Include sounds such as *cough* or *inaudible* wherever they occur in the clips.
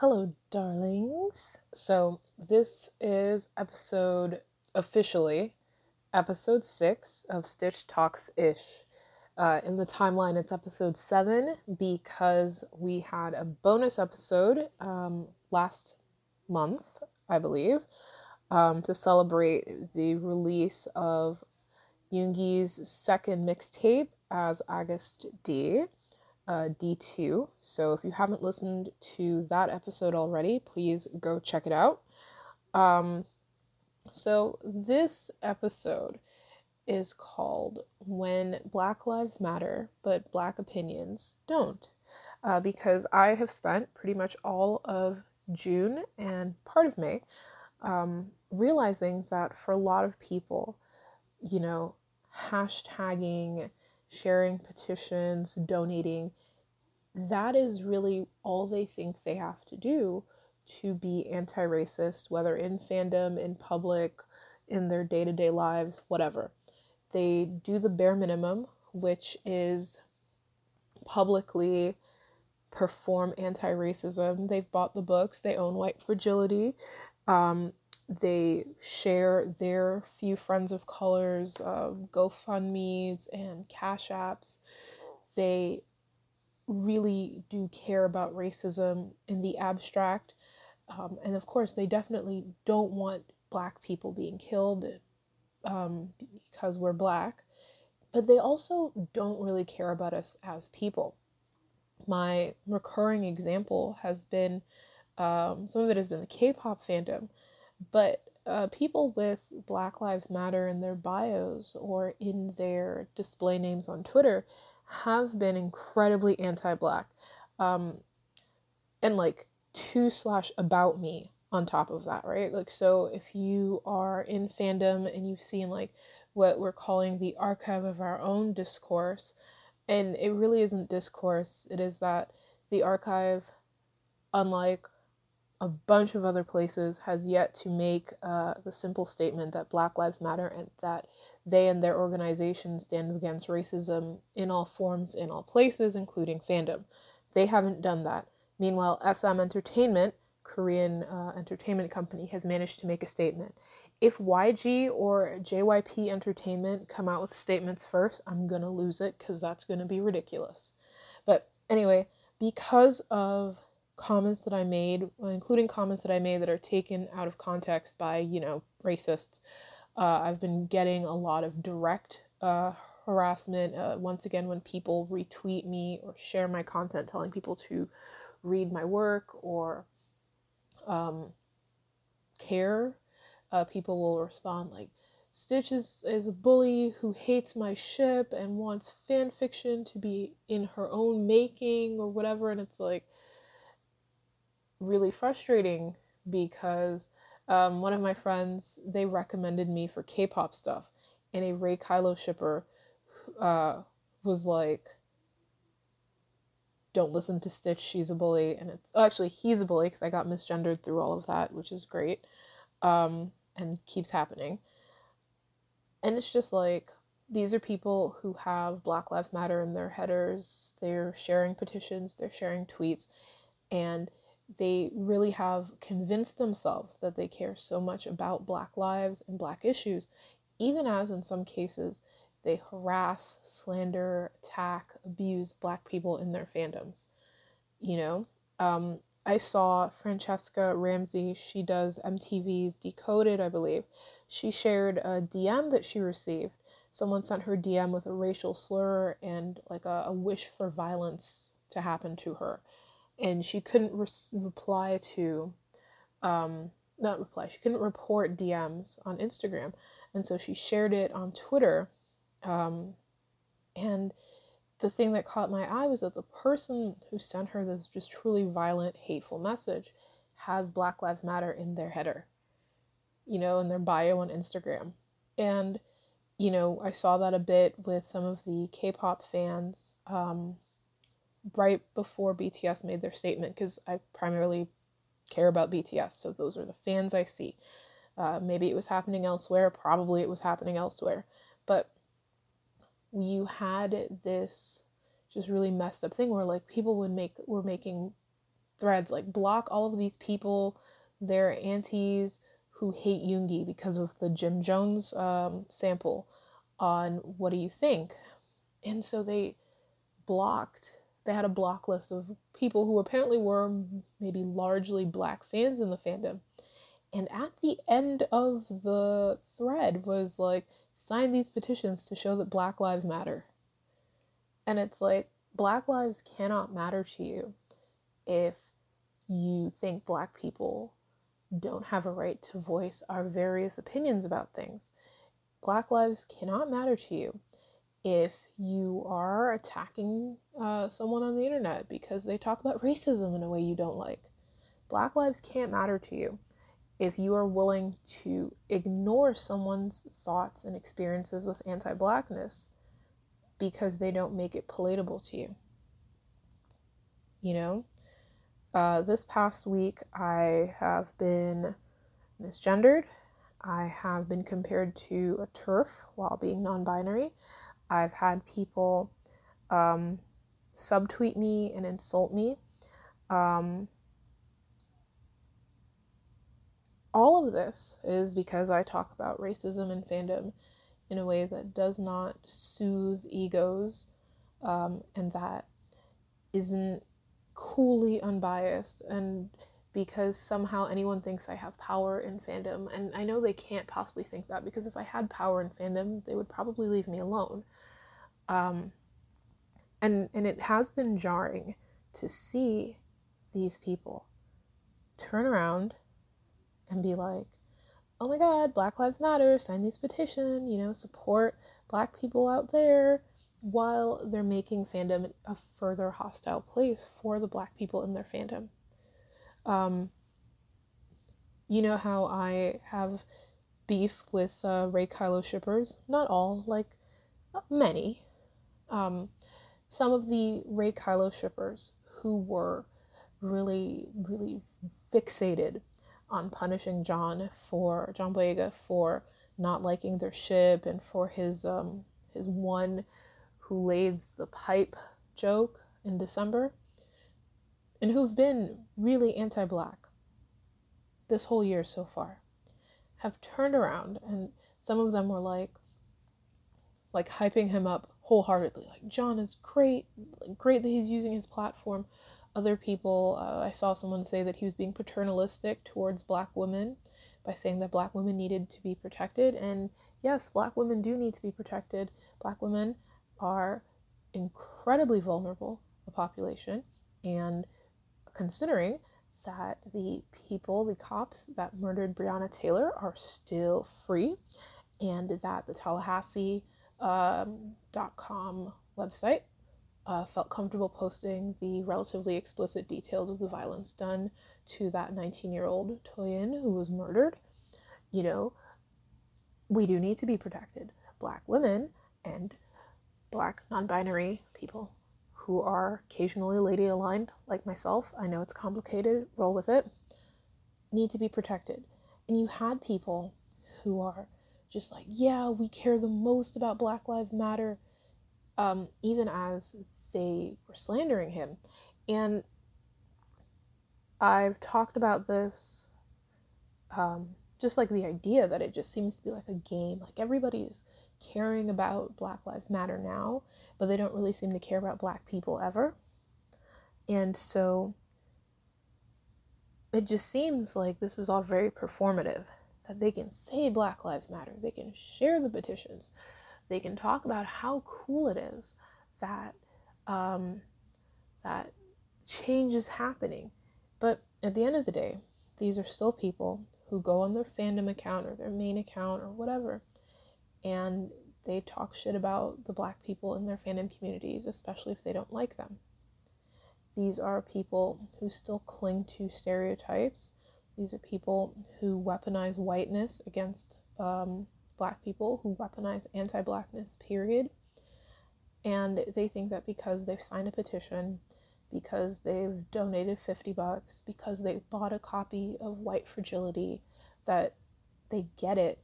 Hello, darlings. So, this is episode officially episode six of Stitch Talks Ish. Uh, in the timeline, it's episode seven because we had a bonus episode um, last month, I believe, um, to celebrate the release of Yoongi's second mixtape as Agust D uh, D2. So if you haven't listened to that episode already, please go check it out. Um, so this episode is called When Black Lives Matter, but Black Opinions Don't. Uh, because I have spent pretty much all of June and part of May um, realizing that for a lot of people, you know, hashtagging sharing petitions, donating, that is really all they think they have to do to be anti racist, whether in fandom, in public, in their day to day lives, whatever. They do the bare minimum, which is publicly perform anti racism. They've bought the books, they own White Fragility. Um, they share their few friends of colors of GoFundMe's and Cash Apps. They really do care about racism in the abstract. Um, and of course, they definitely don't want black people being killed um, because we're black. But they also don't really care about us as people. My recurring example has been um, some of it has been the K pop fandom but uh, people with Black Lives Matter in their bios or in their display names on Twitter have been incredibly anti-black, um, and like to slash about me on top of that, right? Like, so if you are in fandom and you've seen like what we're calling the archive of our own discourse, and it really isn't discourse, it is that the archive, unlike a bunch of other places has yet to make uh, the simple statement that Black Lives Matter and that they and their organization stand against racism in all forms, in all places, including fandom. They haven't done that. Meanwhile, SM Entertainment, Korean uh, entertainment company, has managed to make a statement. If YG or JYP Entertainment come out with statements first, I'm gonna lose it because that's gonna be ridiculous. But anyway, because of comments that I made, including comments that I made that are taken out of context by, you know, racists. Uh, I've been getting a lot of direct uh, harassment. Uh, once again, when people retweet me or share my content, telling people to read my work or um, care, uh, people will respond like, Stitch is, is a bully who hates my ship and wants fan fiction to be in her own making or whatever. And it's like, really frustrating because um, one of my friends they recommended me for K-pop stuff, and a Rey Kylo shipper uh, was like, "Don't listen to Stitch. She's a bully." And it's oh, actually he's a bully because I got misgendered through all of that, which is great, um, and keeps happening. And it's just like these are people who have Black Lives Matter in their headers. They're sharing petitions. They're sharing tweets, and they really have convinced themselves that they care so much about Black lives and Black issues, even as in some cases they harass, slander, attack, abuse Black people in their fandoms. You know, um, I saw Franchesca Ramsey, she does MTV's Decoded, I believe. She shared a DM that she received. Someone sent her DM with a racial slur and like a, a wish for violence to happen to her and she couldn't re- reply to um, not reply she couldn't report dms on instagram. And so she shared it on twitter um, and the thing that caught my eye was that the person who sent her this just truly violent hateful message has black lives matter in their header you know in their bio on instagram. And you know i saw that a bit with some of the k-pop fans um, right before BTS made their statement because I primarily care about BTS, so those are the fans I see. Uh, maybe it was happening elsewhere, probably it was happening elsewhere, but you had this just really messed up thing where like people would make were making threads like block all of these people, their aunties who hate Yoongi because of the Jim Jones um, sample on what do you think? And so they blocked, they had a block list of people who apparently were maybe largely black fans in the fandom. And at the end of the thread was like, sign these petitions to show that Black Lives Matter. And it's like, Black lives cannot matter to you if you think Black people don't have a right to voice our various opinions about things. Black lives cannot matter to you if you are attacking uh, someone on the internet because they talk about *laughs* racism in a way you don't like. Black lives can't matter to you if you are willing to ignore someone's thoughts and experiences with anti blackness because they don't make it palatable to you. You know? Uh, this past week, I have been misgendered. I have been compared to a TERF while being non binary. I've had people um, subtweet me and insult me. Um, all of this is because I talk about racism and fandom in a way that does not soothe egos um, and that isn't coolly unbiased and because somehow anyone thinks I have power in fandom. And I know they can't possibly think that because if I had power in fandom, they would probably leave me alone. Um, and and it has been jarring to see these people turn around and be like, "Oh my God, Black Lives Matter! Sign this petition! You know, support Black people out there." While they're making fandom a further hostile place for the Black people in their fandom. Um, you know how I have beef with uh, Rey Kylo shippers? Not all, like many. Um, some of the Rey Kylo shippers who were really, really fixated on punishing John for John Boyega for not liking their ship and for his um his one who lays the pipe joke in December and who've been really anti black this whole year so far have turned around and some of them were like like hyping him up wholeheartedly like john is great great that he's using his platform. Other people uh, i saw someone say that he was being paternalistic towards black women by saying that black women needed to be protected and yes black women do need to be protected. Black women are incredibly vulnerable a population and considering that the people, the cops that murdered Breonna Taylor, are still free, and that the Tallahassee.com um, website uh, felt comfortable posting the relatively explicit details of the violence done to that 19 year old Toyin who was murdered. You know, we do need to be protected. Black women and black non binary people who are occasionally lady aligned, like myself, I know it's complicated, roll with it, need to be protected. And you had people who are just like, yeah, we care the most about Black Lives Matter, um, even as they were slandering him. And I've talked about this, um, just like the idea that it just seems to be like a game, like everybody's caring about Black Lives Matter now, but they don't really seem to care about black people ever. And so it just seems like this is all very performative that they can say Black Lives Matter, they can share the petitions, they can talk about how cool it is that um, that change is happening. But at the end of the day, these are still people who go on their fandom account or their main account or whatever and they talk shit about the black people in their fandom communities, especially if they don't like them. These are people who still cling to stereotypes. These are people who weaponize whiteness against um, black people, who weaponize anti blackness, period. And they think that because they've signed a petition, because they've donated 50 bucks, because they've bought a copy of White Fragility, that they get it.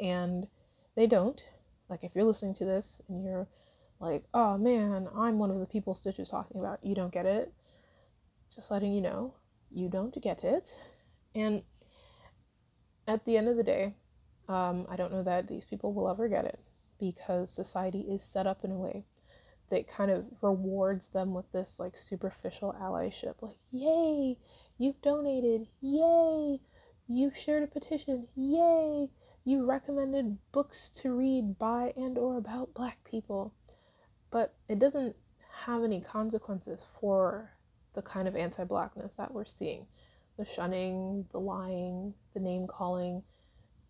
And they don't. Like, if you're listening to this and you're like, oh man, I'm one of the people Stitch is talking about, you don't get it. just letting you know, you don't get it. And at the end of the day, um, I don't know that these people will ever get it because society is set up in a way that kind of rewards them with this like superficial allyship. Like, yay, you've donated, yay, you've shared a petition, yay, you recommended books to read by and or about black people. But it doesn't have any consequences for the kind of anti-blackness that we're seeing. The shunning, the lying, the name calling,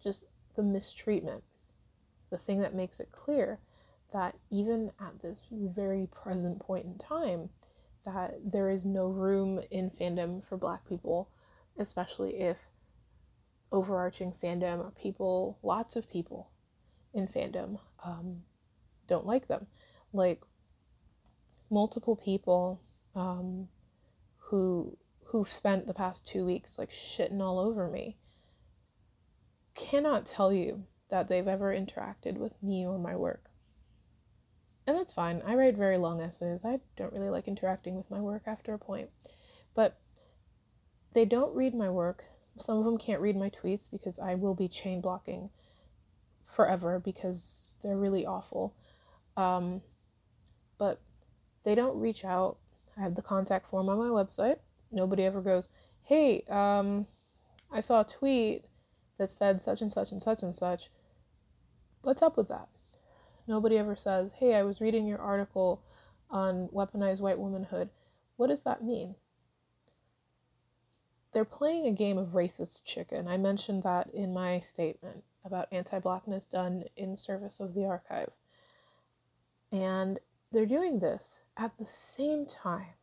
just the mistreatment. The thing that makes it clear that even at this very present point in time, that there is no room in fandom for black people, especially if overarching fandom people, lots of people in fandom, um, don't like them. Like multiple people um, who who've spent the past two weeks like shitting all over me cannot tell you that they've ever interacted with me or my work. And that's fine. I write very long essays. I don't really like interacting with my work after a point. But they don't read my work. Some of them can't read my tweets because I will be chain blocking forever because they're really awful. Um, but they don't reach out. I have the contact form on my website. Nobody ever goes, hey, um, I saw a tweet that said such and such and such and such. What's up with that? Nobody ever says, hey, I was reading your article on weaponized white womanhood. What does that mean? They're playing a game of racist chicken. I mentioned that in my statement about anti blackness done in service of the archive. And they're doing this at the same time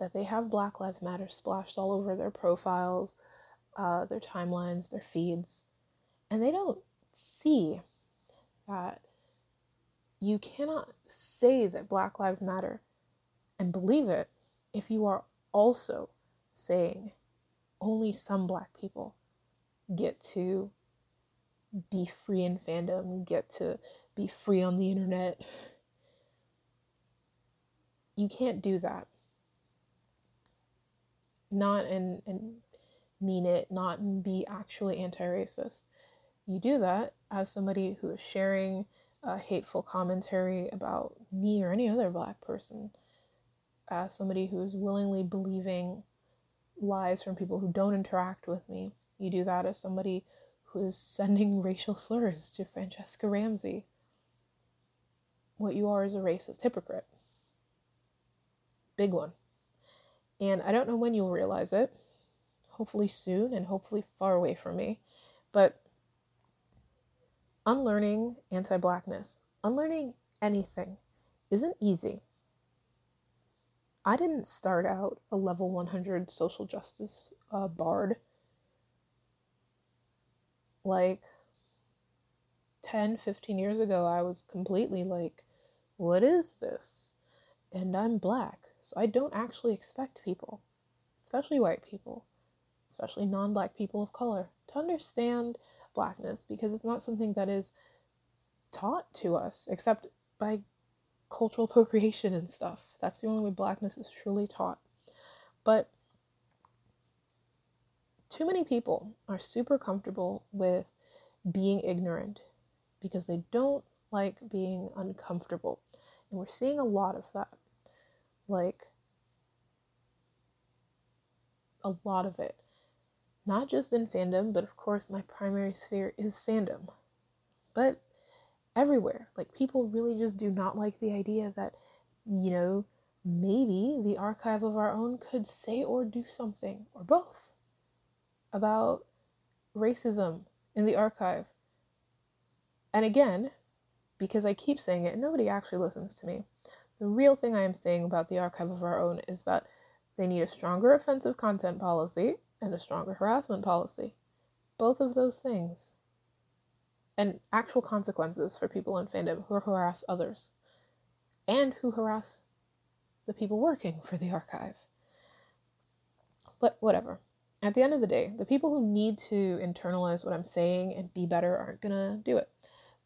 that they have Black Lives Matter splashed all over their profiles, uh, their timelines, their feeds. And they don't see that you cannot say that Black Lives Matter and believe it if you are also saying only some black people get to be free in fandom, get to be free on the internet. You can't do that. Not and and mean it, not and be actually anti-racist. You do that as somebody who is sharing a hateful commentary about me or any other black person, as somebody who is willingly believing lies from people who don't interact with me. You do that as somebody who is sending *laughs* racial slurs to Franchesca Ramsey. What you are is a racist hypocrite. Big one. And I don't know when you'll realize it. Hopefully soon and hopefully far away from me. But unlearning anti blackness, unlearning anything, isn't easy. I didn't start out a level 100 social justice uh, bard. Like 10, 15 years ago, I was completely like, what is this? And I'm black, so I don't actually expect people, especially white people, especially non black people of color, to understand blackness because it's not something that is taught to us except by cultural *laughs* appropriation and stuff. That's the only way blackness is truly taught. But too many people are super comfortable with being ignorant because they don't like being uncomfortable. And we're seeing a lot of that. Like, a lot of it not just in fandom, but of course, my primary sphere is fandom, but everywhere. Like, people really just do not like the idea that, you know, maybe the archive of our own could say or do something, or both, about racism in the archive. And again, because I keep saying it, nobody actually listens to me. The real thing I am saying about the archive of our own is that they need a stronger offensive content policy and a stronger harassment policy. Both of those things. And actual consequences for people in fandom who harass others and who harass the people working for the archive. But whatever. At the end of the day, the people who need to internalize what I'm saying and be better aren't going to do it.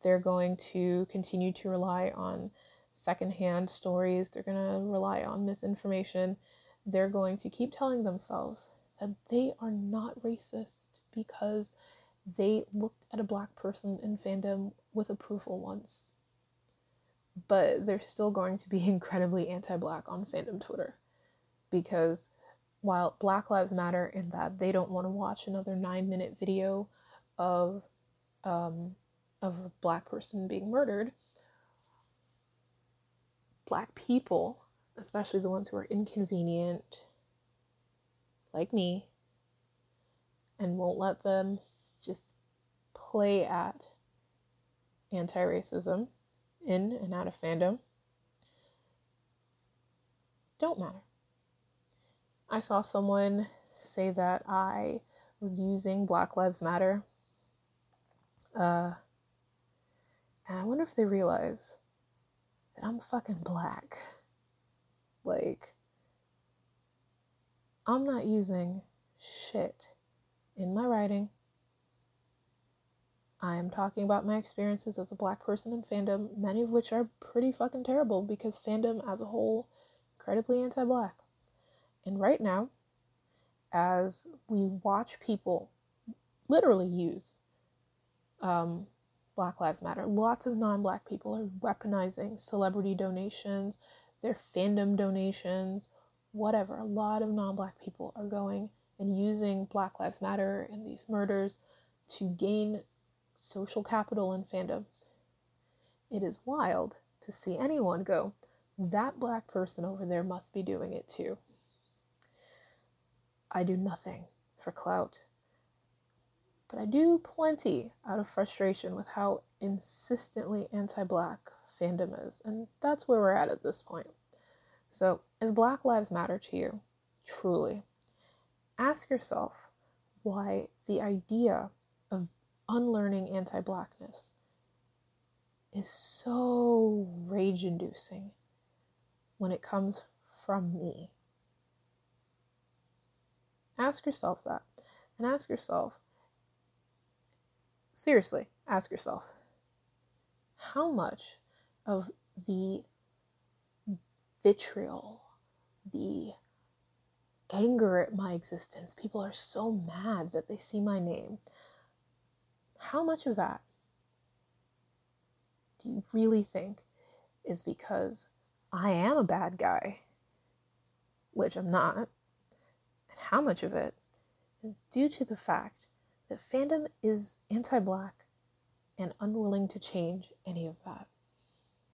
They're going to continue to rely on secondhand stories, they're going to rely on misinformation, they're going to keep telling themselves that they are not racist because they looked at a black person in fandom with approval once. But they're still going to be *laughs* incredibly anti black on fandom Twitter because while Black Lives Matter in that they don't want to watch another nine minute video of um, of a black person being murdered, black people, especially the ones who are inconvenient, like me, and won't let them just play at anti racism in and out of fandom, don't matter. I saw someone say that I was using Black Lives Matter. Uh, and I wonder if they realize that I'm fucking black. Like, I'm not using shit in my writing. I am talking about my experiences as a black person in fandom, many of which are pretty fucking terrible because fandom as a whole incredibly anti-black. And right now, as we watch people literally use um, Black Lives Matter, lots of non black people are weaponizing celebrity donations, their fandom donations, whatever. A lot of non black people are going and using Black Lives Matter and these murders to gain social capital in fandom. It is wild to see anyone go, that black person over there must be doing it too. I do nothing for clout. But I do plenty out of frustration with how insistently anti black fandom is. And that's where we're at at this point. So, if Black Lives Matter to you, truly, ask yourself why the idea unlearning anti blackness is so rage inducing when it comes from me. Ask yourself that. And ask yourself, seriously, ask yourself, how much of the vitriol, the anger at my existence, people are so mad that they see my name, how much of that do you really think is because I am a bad guy, which I'm not? And how much of it is due to the fact that fandom is anti black and unwilling to change any of that.